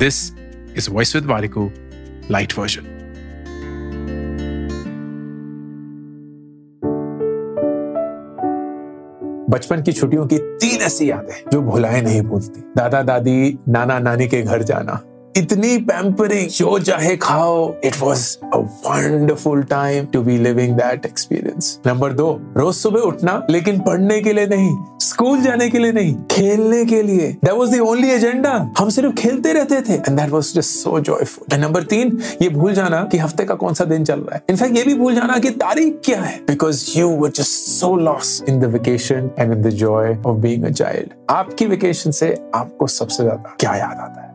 This is voice with Warikoo light version बचपन की छुट्टियों की तीन ऐसी यादें जो भुलाए नहीं भूलती। दादा दादी नाना नानी के घर जाना इतनी पैम्परिंग जो चाहे खाओ। It was a wonderful time to be living that experience number दो रोज सुबह उठना, लेकिन पढ़ने के लिए नहीं स्कूल जाने के लिए नहीं, खेलने के लिए। That was the only agenda हम सिर्फ़ खेलते रहते थे। And that was just so joyful and number तीन, ये भूल जाना कि हफ़्ते का कौन सा दिन चल रहा है। इनफैक्ट ये भी भूल जाना कि तारीख क्या है। Because you were just so lost in the vacation and in the joy of being a child आपकी वेकेशन से आपको सबसे ज़्यादा क्या याद आता है?